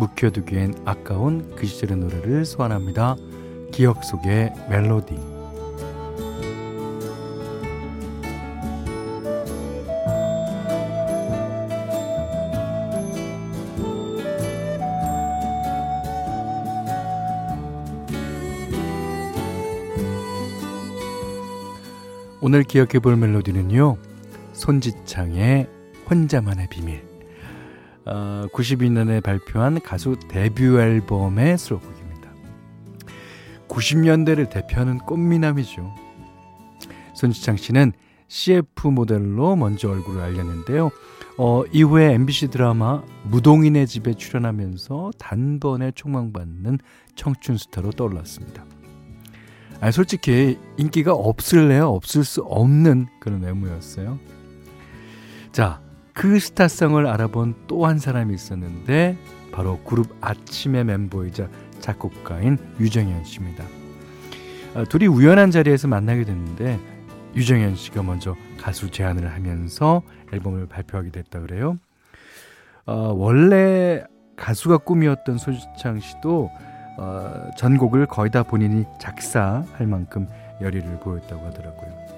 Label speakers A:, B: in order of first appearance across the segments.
A: 묵혀두기엔 아까운 그 시절의 노래를 소환합니다. 기억 속의 멜로디. 오늘 기억해 볼 멜로디는요. 손지창의 혼자만의 비밀. 어, 92년에 발표한 가수 데뷔 앨범의 수록곡입니다. 90년대를 대표하는 꽃미남이죠. 손지창 씨는 CF 모델로 먼저 얼굴을 알렸는데요. 어, 이후에 MBC 드라마 무동인의 집에 출연하면서 단번에 촉망받는 청춘 스타로 떠올랐습니다. 아니, 솔직히 인기가 없을래야 없을 수 없는 그런 외모였어요. 자, 그 스타성을 알아본 또 한 사람이 있었는데 바로 그룹 아침의 멤버이자 작곡가인 유정현 씨입니다. 아, 둘이 우연한 자리에서 만나게 됐는데 유정현 씨가 먼저 가수 제안을 하면서 앨범을 발표하게 됐다 그래요. 어, 원래 가수가 꿈이었던 소지창 씨도 어, 전곡을 거의 다 본인이 작사할 만큼 열의를 보였다고 하더라고요.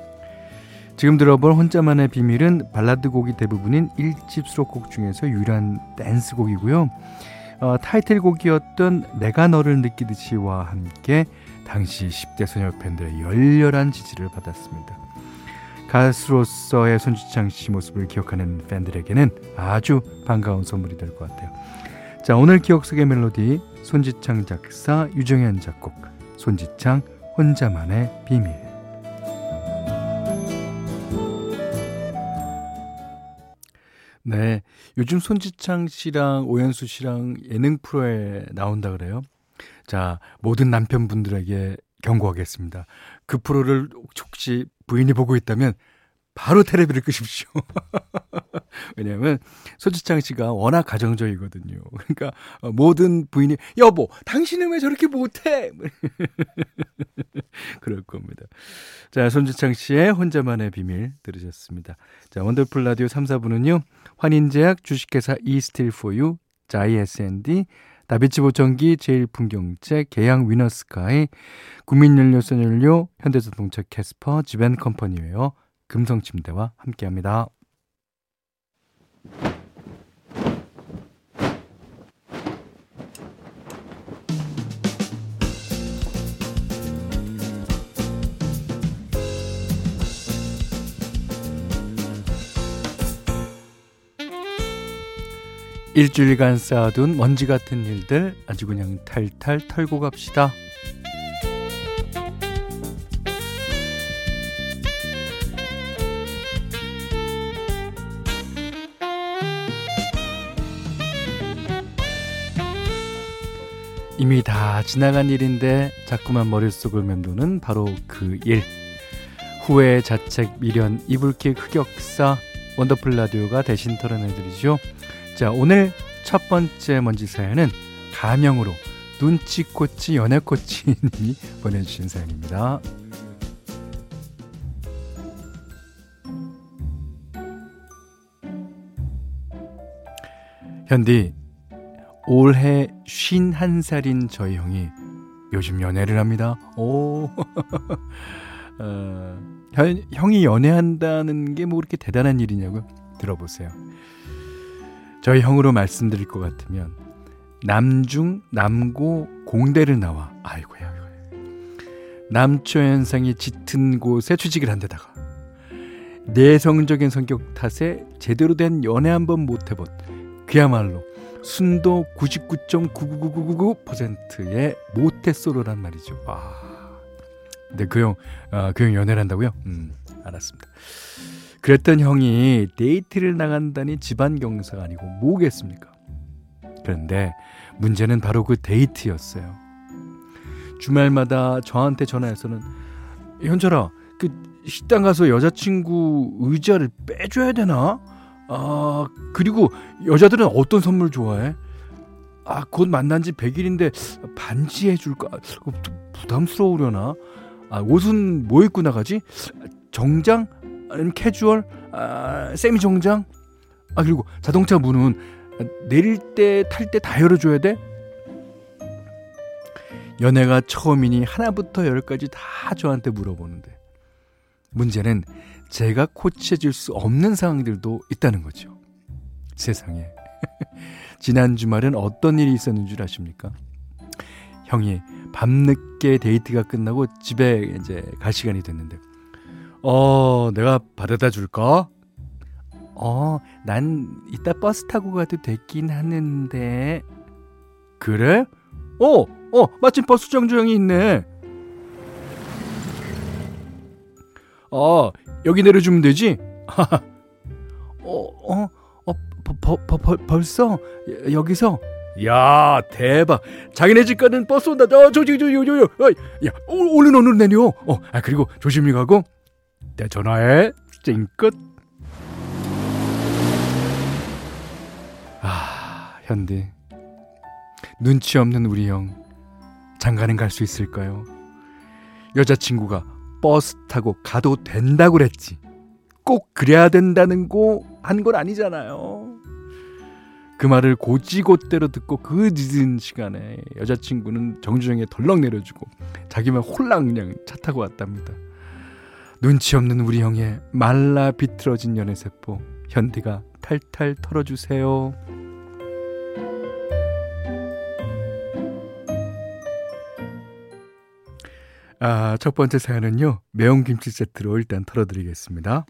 A: 지금 들어볼 혼자만의 비밀은 발라드 곡이 대부분인 1집 수록곡 중에서 유일한 댄스곡이고요. 어, 타이틀곡이었던 내가 너를 느끼듯이와 함께 당시 10대 소녀 팬들의 열렬한 지지를 받았습니다. 가수로서의 손지창 씨 모습을 기억하는 팬들에게는 아주 반가운 선물이 될 것 같아요. 자, 오늘 기억 속의 멜로디 손지창 작사, 유정현 작곡, 손지창 혼자만의 비밀. 네. 요즘 손지창 씨랑 오연수 씨랑 예능 프로에 나온다 그래요. 자, 모든 남편분들에게 경고하겠습니다. 그 프로를 혹시 부인이 보고 있다면 바로 테레비를 끄십시오. 왜냐하면 손지창 씨가 워낙 가정적이거든요. 그러니까 어, 모든 부인이 여보, 당신은 왜 저렇게 못해? 그럴 겁니다. 자, 손지창 씨의 혼자만의 비밀 들으셨습니다. 자, 원더풀 라디오 3, 4부는요. 환인제약, 주식회사 이스틸포유, 자이 S&D, 다비치 보청기, 제일풍경채, 계양 위너스카이, 국민연료 썬연료, 현대자동차 캐스퍼, 지벤컴퍼니웨어, 금성침대와 함께합니다. 일주일간 쌓아둔 먼지 같은 일들 아주 그냥 탈탈 털고 갑시다. 이미 다 지나간 일인데 자꾸만 머릿속을 맴도는 바로 그 일. 후회, 자책, 미련, 이불킥, 흑역사, 원더풀 라디오가 대신 털어내드리죠. 자, 오늘 첫 번째 먼지 사연은 가명으로 눈치코치 연애코치님이 보내주신 사연입니다. 현디 올해 51살인 저희 형이 요즘 연애를 합니다. 오. 어, 형, 형이 연애한다는 게 뭐 그렇게 대단한 일이냐고요? 들어보세요. 저희 형으로 말씀드릴 것 같으면 남중 남고 공대를 나와 아이고야 남초 현상이 짙은 곳에 취직을 한 데다가 내성적인 성격 탓에 제대로 된 연애 한 번 못 해본 그야말로 순도 99.99999%의 모태솔로란 말이죠. 아. 근데 그 형, 아, 그형 연애를 한다고요? 음, 알았습니다. 그랬던 형이 데이트를 나간다니 집안 경사가 아니고 뭐겠습니까? 그런데 문제는 바로 그 데이트였어요. 주말마다 저한테 전화해서는 현철아, 그 식당 가서 여자친구 의자를 빼줘야 되나? 아, 그리고 여자들은 어떤 선물 좋아해? 아, 곧 만난 지 100일인데 반지 해줄까? 부담스러우려나? 아, 옷은 뭐 입고 나가지? 정장? 아니면 캐주얼? 아, 세미 정장? 아, 그리고 자동차 문은 내릴 때, 탈 때 다 열어줘야 돼? 연애가 처음이니 하나부터 열까지 다 저한테 물어보는데 문제는 제가 코치해 줄 수 없는 상황들도 있다는 거죠. 세상에. 지난 주말엔 어떤 일이 있었는 줄 아십니까? 형이 밤늦게 데이트가 끝나고 집에 이제 갈 시간이 됐는데, 어, 내가 바래다 줄까? 어, 난 이따 버스 타고 가도 되긴 하는데. 그래? 어, 어, 마침 버스 정류장이 있네. 어, 여기 내려주면 되지? 어, 어, 어, 버, 버, 버, 벌써? 여기서? 야, 대박. 자기네 집 가는 버스 온다. 저, 저, 저, 저, 저, 저, 어, 야, 얼른, 얼른 내려. 어, 아, 그리고 조심히 가고. 내 전화해. 찡끗. 아, 현디. 눈치 없는 우리 형. 장가는 갈 수 있을까요? 여자친구가 버스 타고 가도 된다고 그랬지. 꼭 그래야 된다는 거 한 건 아니잖아요. 그 말을 고지고대로 듣고 그 늦은 시간에 여자친구는 정주정에 덜렁 내려주고 자기만 홀랑 그냥 차 타고 왔답니다. 눈치 없는 우리 형의 말라 비틀어진 연애세포 현디가 탈탈 털어주세요. 아, 첫 번째 사연은요. 매운 김치 세트로 일단 털어드리겠습니다.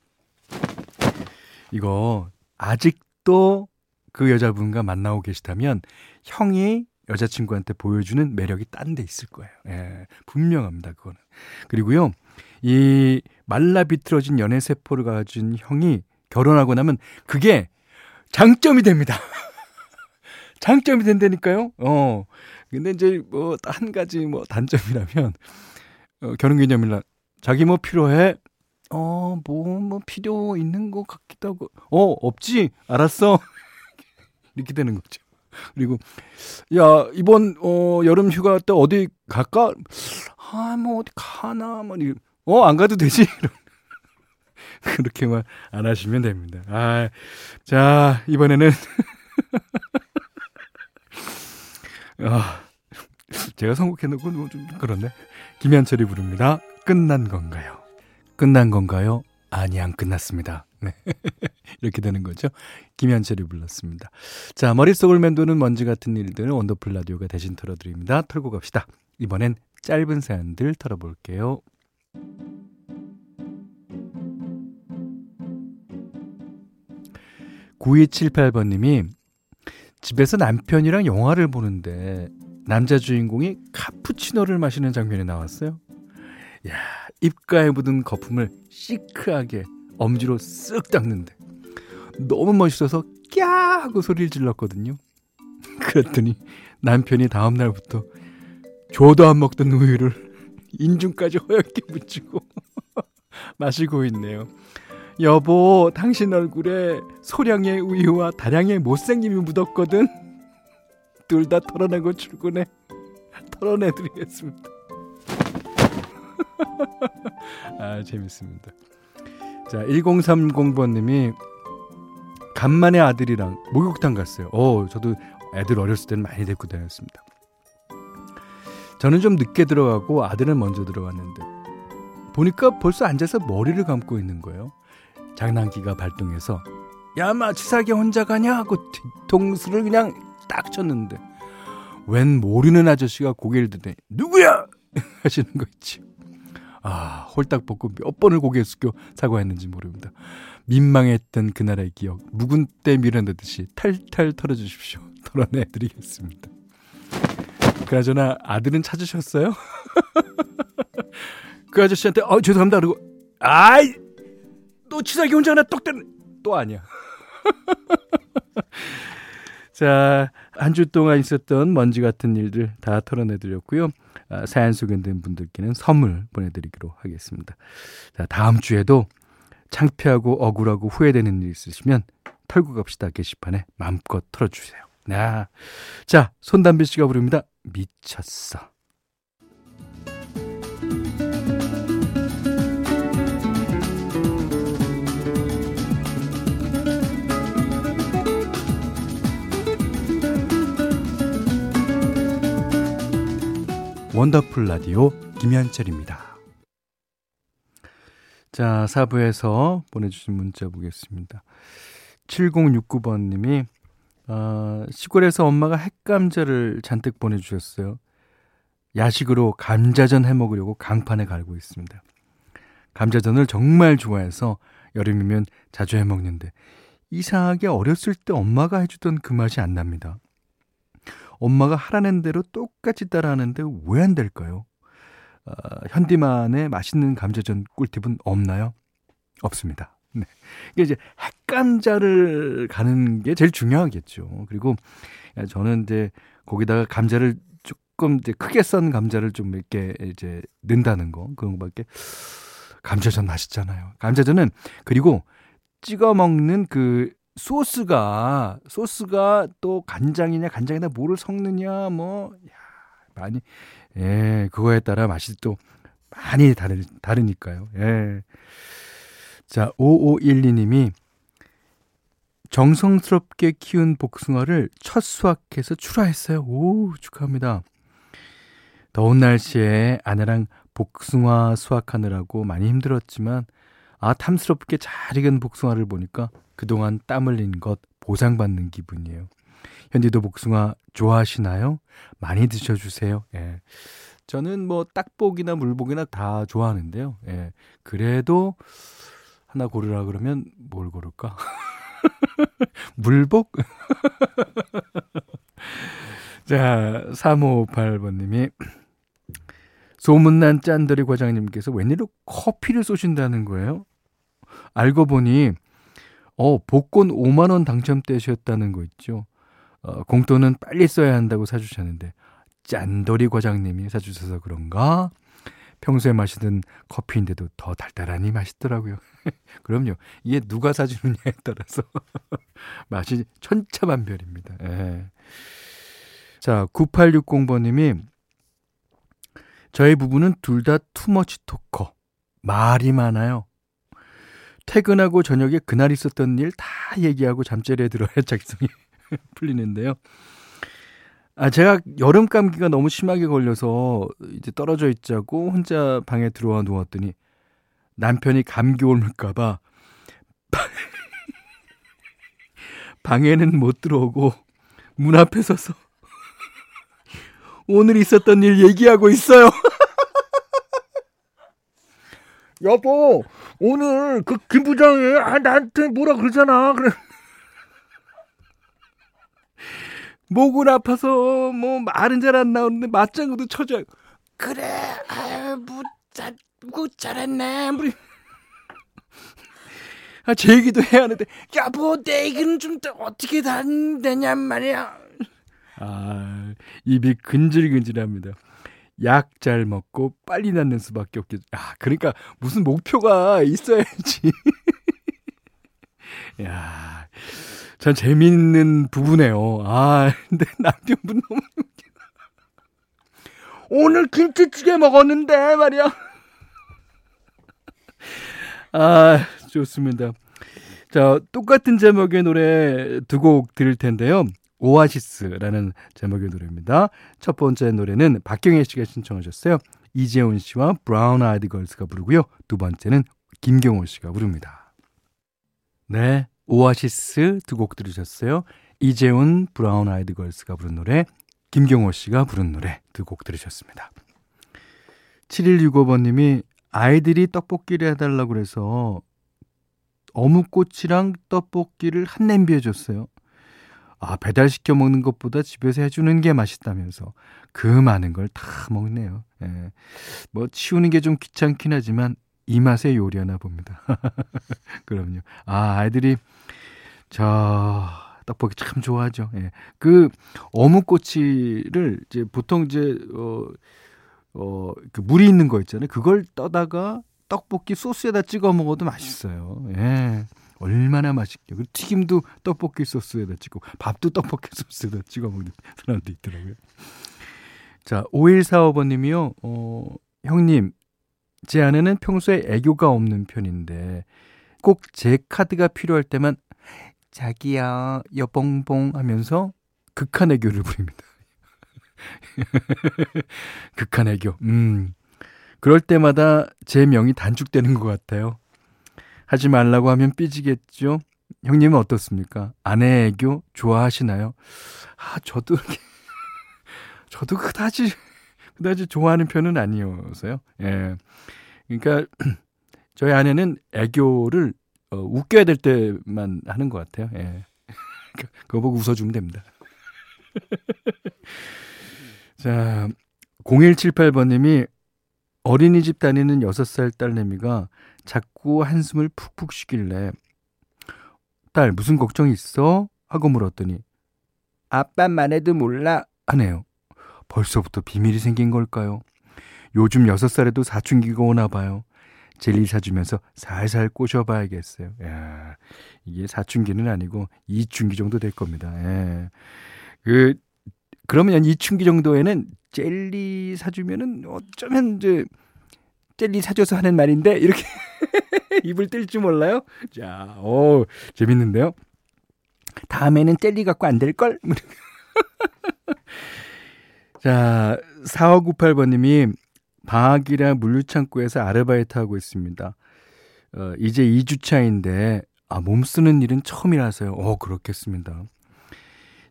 A: 이거 아직도 그 여자분과 만나고 계시다면 형이 여자친구한테 보여주는 매력이 딴 데 있을 거예요. 예, 분명합니다. 그거는. 그리고요. 이 말라 비틀어진 연애 세포를 가진 형이 결혼하고 나면 그게 장점이 됩니다. 장점이 된다니까요. 어. 근데 이제 뭐 한 가지 뭐 단점이라면 어, 결혼기념일날 자기 뭐 필요해? 어, 뭐, 뭐 필요 있는 것 같기도 하고. 어, 없지? 알았어. 이렇게 되는 거죠. 그리고, 야, 이번, 어, 여름 휴가 때 어디 갈까? 아, 뭐, 어디 가나? 뭐, 어, 안 가도 되지? 그렇게만 안 하시면 됩니다. 아, 자, 이번에는. 아, 제가 선곡해놓고 뭐 좀 그렇네. 김현철이 부릅니다. 끝난 건가요? 끝난 건가요? 아니, 안 끝났습니다. 네. 이렇게 되는 거죠. 김현철이 불렀습니다. 자, 머릿속을 맴도는 먼지 같은 일들은 원더풀 라디오가 대신 털어드립니다. 털고 갑시다. 이번엔 짧은 사연들 털어볼게요. 9278번님이 집에서 남편이랑 영화를 보는데 남자 주인공이 카푸치노를 마시는 장면이 나왔어요. 야, 입가에 묻은 거품을 시크하게 엄지로 쓱 닦는데 너무 멋있어서 꺄 하고 소리를 질렀거든요. 그랬더니 남편이 다음 날부터 조도 안 먹던 우유를 인중까지 허옇게 묻히고 마시고 있네요. 여보, 당신 얼굴에 소량의 우유와 다량의 못생김이 묻었거든. 둘 다 털어내고 출근해. 털어내드리겠습니다. 아, 재밌습니다. 자, 1030번님이 간만에 아들이랑 목욕탕 갔어요. 어, 저도 애들 어렸을 때는 많이 데리고 다녔습니다. 저는 좀 늦게 들어가고 아들은 먼저 들어왔는데 보니까 벌써 앉아서 머리를 감고 있는 거예요. 장난기가 발동해서 야마 치사하게 혼자 가냐 하고 뒤통수를 그냥 딱 쳤는데 웬 모르는 아저씨가 고개를 드네 누구야 하시는 거 있지. 아 홀딱 벗고 몇 번을 고개 숙여 사과했는지 모릅니다. 민망했던 그날의 기억 묵은 때 밀어내듯이 탈탈 털어주십시오. 털어내드리겠습니다. 그나저나 아들은 찾으셨어요? 그 아저씨한테 어 죄송합니다 그리고 아이 또 치사기 혼자 하나 똑 때는 또 아니야. 자 한 주 동안 있었던 먼지 같은 일들 다 털어내드렸고요. 아, 사연 소개된 분들께는 선물 보내드리기로 하겠습니다. 자, 다음 주에도 창피하고 억울하고 후회되는 일 있으시면 털고 갑시다 게시판에 마음껏 털어주세요. 네. 자, 손담비 씨가 부릅니다. 미쳤어. 원더풀 라디오 김현철입니다. 자, 4부에서 보내주신 문자 보겠습니다. 7069번님이 어, 시골에서 엄마가 핵감자를 잔뜩 보내주셨어요. 야식으로 감자전 해 먹으려고 강판에 갈고 있습니다. 감자전을 정말 좋아해서 여름이면 자주 해 먹는데 이상하게 어렸을 때 엄마가 해주던 그 맛이 안 납니다. 엄마가 하라는 대로 똑같이 따라하는데 왜 안 될까요? 어, 현디만의 맛있는 감자전 꿀팁은 없나요? 없습니다. 네. 이게 이제 핵감자를 가는 게 제일 중요하겠죠. 그리고 저는 이제 거기다가 감자를 조금 이제 크게 썬 감자를 좀 이렇게 이제 넣는다는 거 그런 거밖에 감자전 맛있잖아요. 감자전은 그리고 찍어 먹는 그 소스가 소스가 또 간장이냐 간장이나 뭐를 섞느냐 뭐 야, 많이 예 그거에 따라 맛이 또 많이 다르 다르니까요. 예. 자, 5512님이 정성스럽게 키운 복숭아를 첫 수확해서 출하했어요. 오, 축하합니다. 더운 날씨에 아내랑 복숭아 수확하느라고 많이 힘들었지만, 아, 탐스럽게 잘 익은 복숭아를 보니까 그동안 땀 흘린 것 보상받는 기분이에요. 현디도 복숭아 좋아하시나요? 많이 드셔주세요. 예. 저는 뭐 딱복이나 물복이나 다 좋아하는데요. 예. 그래도 하나 고르라 그러면 뭘 고를까? 물복? 자, 3558번님이 소문난 짠돌이 과장님께서 웬일로 커피를 쏘신다는 거예요? 알고 보니 어 복권 5만 원 당첨되셨다는 거 있죠. 어, 공돈은 빨리 써야 한다고 사주셨는데 짠돌이 과장님이 사주셔서 그런가? 평소에 마시던 커피인데도 더 달달하니 맛있더라고요. 그럼요. 이게 누가 사주느냐에 따라서 맛이 천차만별입니다. 예. 자, 9860번님이 저희 부부는 둘 다 투머치 토커. 말이 많아요. 퇴근하고 저녁에 그날 있었던 일 다 얘기하고 잠자리에 들어야 작성이 풀리는데요. 아, 제가 여름 감기가 너무 심하게 걸려서 이제 떨어져 있자고 혼자 방에 들어와 누웠더니 남편이 감기 옮을까봐 방에는 못 들어오고 문 앞에 서서 오늘 있었던 일 얘기하고 있어요. 여보, 오늘 그 김 부장이 아, 나한테 뭐라 그러잖아. 그래. 목은 아파서 뭐 말은 잘 안 나오는데 맞장구도 쳐줘. 그래, 아유, 뭐, 잘, 뭐, 잘했네. 뭐. 아, 제 얘기도 해야 하는데, 여보, 내 얘기는 좀 어떻게 다 되냔 말이야. 아, 입이 근질근질합니다. 약 잘 먹고 빨리 낫는 수밖에 없겠죠. 아, 그러니까 무슨 목표가 있어야지. 야, 전 재밌는 부부네요. 아, 근데 남편분 너무 웃겨. 오늘 김치찌개 먹었는데 말이야. 아, 좋습니다. 자, 똑같은 제목의 노래 두 곡 들을 텐데요. 오아시스라는 제목의 노래입니다. 첫 번째 노래는 박경혜 씨가 신청하셨어요. 이재훈 씨와 브라운 아이드 걸스가 부르고요. 두 번째는 김경호 씨가 부릅니다. 네, 오아시스 두 곡 들으셨어요. 이재훈, 브라운 아이드 걸스가 부른 노래, 김경호 씨가 부른 노래 두 곡 들으셨습니다. 7165번님이 아이들이 떡볶이를 해달라고 그래서 어묵꼬치랑 떡볶이를 한 냄비 해줬어요. 아, 배달시켜 먹는 것보다 집에서 해주는 게 맛있다면서 그 많은 걸 다 먹네요. 예. 뭐 치우는 게 좀 귀찮긴 하지만 이 맛에 요리하나 봅니다. 그럼요. 아, 아이들이 저 떡볶이 참 좋아하죠. 예. 그 어묵꼬치를 이제 보통 이제 어, 어, 그 물이 있는 거 있잖아요. 그걸 떠다가 떡볶이 소스에다 찍어 먹어도 맛있어요. 예. 얼마나 맛있게. 그리고 튀김도 떡볶이 소스에다 찍고, 밥도 떡볶이 소스에다 찍어 먹는 사람도 있더라고요. 자, 5145번님이요, 어, 형님, 제 아내는 평소에 애교가 없는 편인데, 꼭 제 카드가 필요할 때만, 자기야, 여봉봉 하면서 극한 애교를 부립니다. 극한 애교. 음. 그럴 때마다 제 명이 단축되는 것 같아요. 하지 말라고 하면 삐지겠죠? 형님은 어떻습니까? 아내 애교 좋아하시나요? 아, 저도, 저도 그다지, 그다지 좋아하는 편은 아니어서요. 예. 그러니까, 저희 아내는 애교를 어, 웃겨야 될 때만 하는 것 같아요. 예. 그거 보고 웃어주면 됩니다. 자, 0178번님이 어린이집 다니는 6살 딸내미가 자꾸 한숨을 푹푹 쉬길래 딸 무슨 걱정 있어? 하고 물었더니 아빠만 해도 몰라 하네요. 벌써부터 비밀이 생긴 걸까요? 요즘 6살에도 사춘기가 오나 봐요. 젤리 사주면서 살살 꼬셔봐야겠어요. 야, 이게 사춘기는 아니고 이춘기 정도 될 겁니다. 예. 그 그러면 이춘기 정도에는 젤리 사주면은 어쩌면 이제 젤리 사줘서 하는 말인데 이렇게 입을 뜰지 몰라요. 자, 오 재밌는데요. 다음에는 젤리 갖고 안 될 걸. 자, 4598번님이 방학이라 물류창고에서 아르바이트 하고 있습니다. 어, 이제 2주차인데 아, 몸 쓰는 일은 처음이라서요. 어, 그렇겠습니다.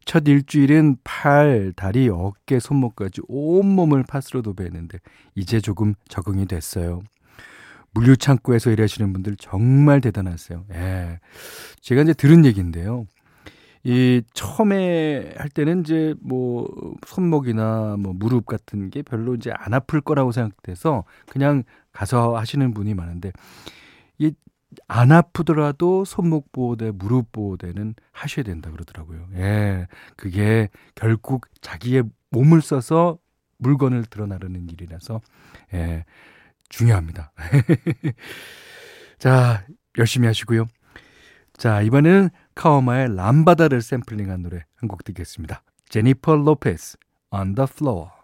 A: 첫 일주일은 팔, 다리, 어깨, 손목까지 온몸을 팥으로 도배했는데 이제 조금 적응이 됐어요. 물류 창고에서 일하시는 분들 정말 대단하세요. 예. 제가 이제 들은 얘기인데요. 이 처음에 할 때는 이제 뭐 손목이나 뭐 무릎 같은 게 별로 이제 안 아플 거라고 생각돼서 그냥 가서 하시는 분이 많은데 이 안 아프더라도 손목 보호대, 무릎 보호대는 하셔야 된다 그러더라고요. 예. 그게 결국 자기의 몸을 써서 물건을 드러나르는 일이라서 예. 중요합니다. 자, 열심히 하시고요. 자, 이번에는 카오마의 람바다를 샘플링한 노래 한 곡 듣겠습니다. 제니퍼 로페스, On the Floor.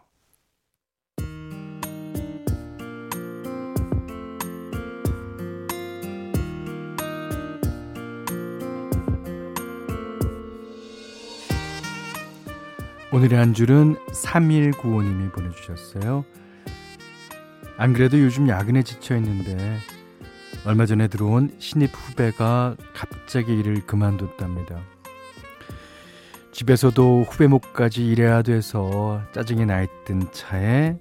A: 오늘의 한 줄은 3195님이 보내주셨어요. 안 그래도 요즘 야근에 지쳐 있는데 얼마 전에 들어온 신입 후배가 갑자기 일을 그만뒀답니다. 집에서도 후배 목까지 일해야 돼서 짜증이 나 있던 차에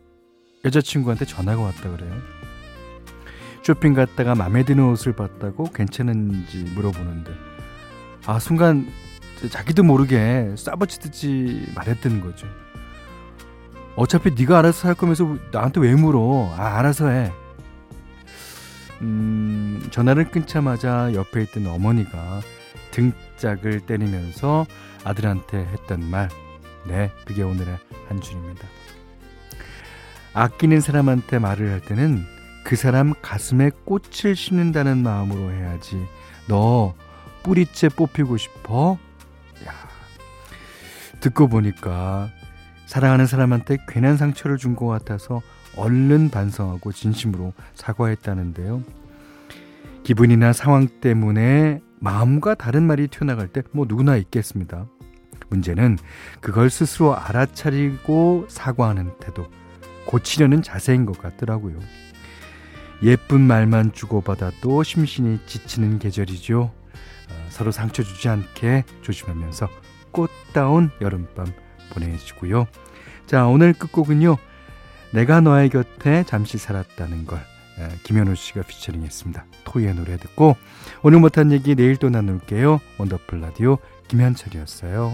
A: 여자친구한테 전화가 왔다 그래요. 쇼핑 갔다가 마음에 드는 옷을 봤다고 괜찮은지 물어보는데 아 순간 자기도 모르게 싸버치듯이 말했던 거죠. 어차피 네가 알아서 할 거면서 나한테 왜 물어? 아, 알아서 해. 음, 전화를 끊자마자 옆에 있던 어머니가 등짝을 때리면서 아들한테 했던 말. 네, 그게 오늘의 한 줄입니다. 아끼는 사람한테 말을 할 때는 그 사람 가슴에 꽃을 심는다는 마음으로 해야지. 너 뿌리째 뽑히고 싶어? 야, 듣고 보니까 사랑하는 사람한테 괜한 상처를 준 것 같아서 얼른 반성하고 진심으로 사과했다는데요. 기분이나 상황 때문에 마음과 다른 말이 튀어나갈 때 뭐 누구나 있겠습니다. 문제는 그걸 스스로 알아차리고 사과하는 태도, 고치려는 자세인 것 같더라고요. 예쁜 말만 주고받아도 심신이 지치는 계절이죠. 서로 상처 주지 않게 조심하면서 꽃다운 여름밤 보내주고요. 자, 오늘 끝곡은요. 내가 너의 곁에 잠시 살았다는 걸 김현우 씨가 피처링 했습니다. 토이의 노래 듣고 오늘 못한 얘기 내일 또 나눌게요. 원더풀 라디오 김현철이었어요.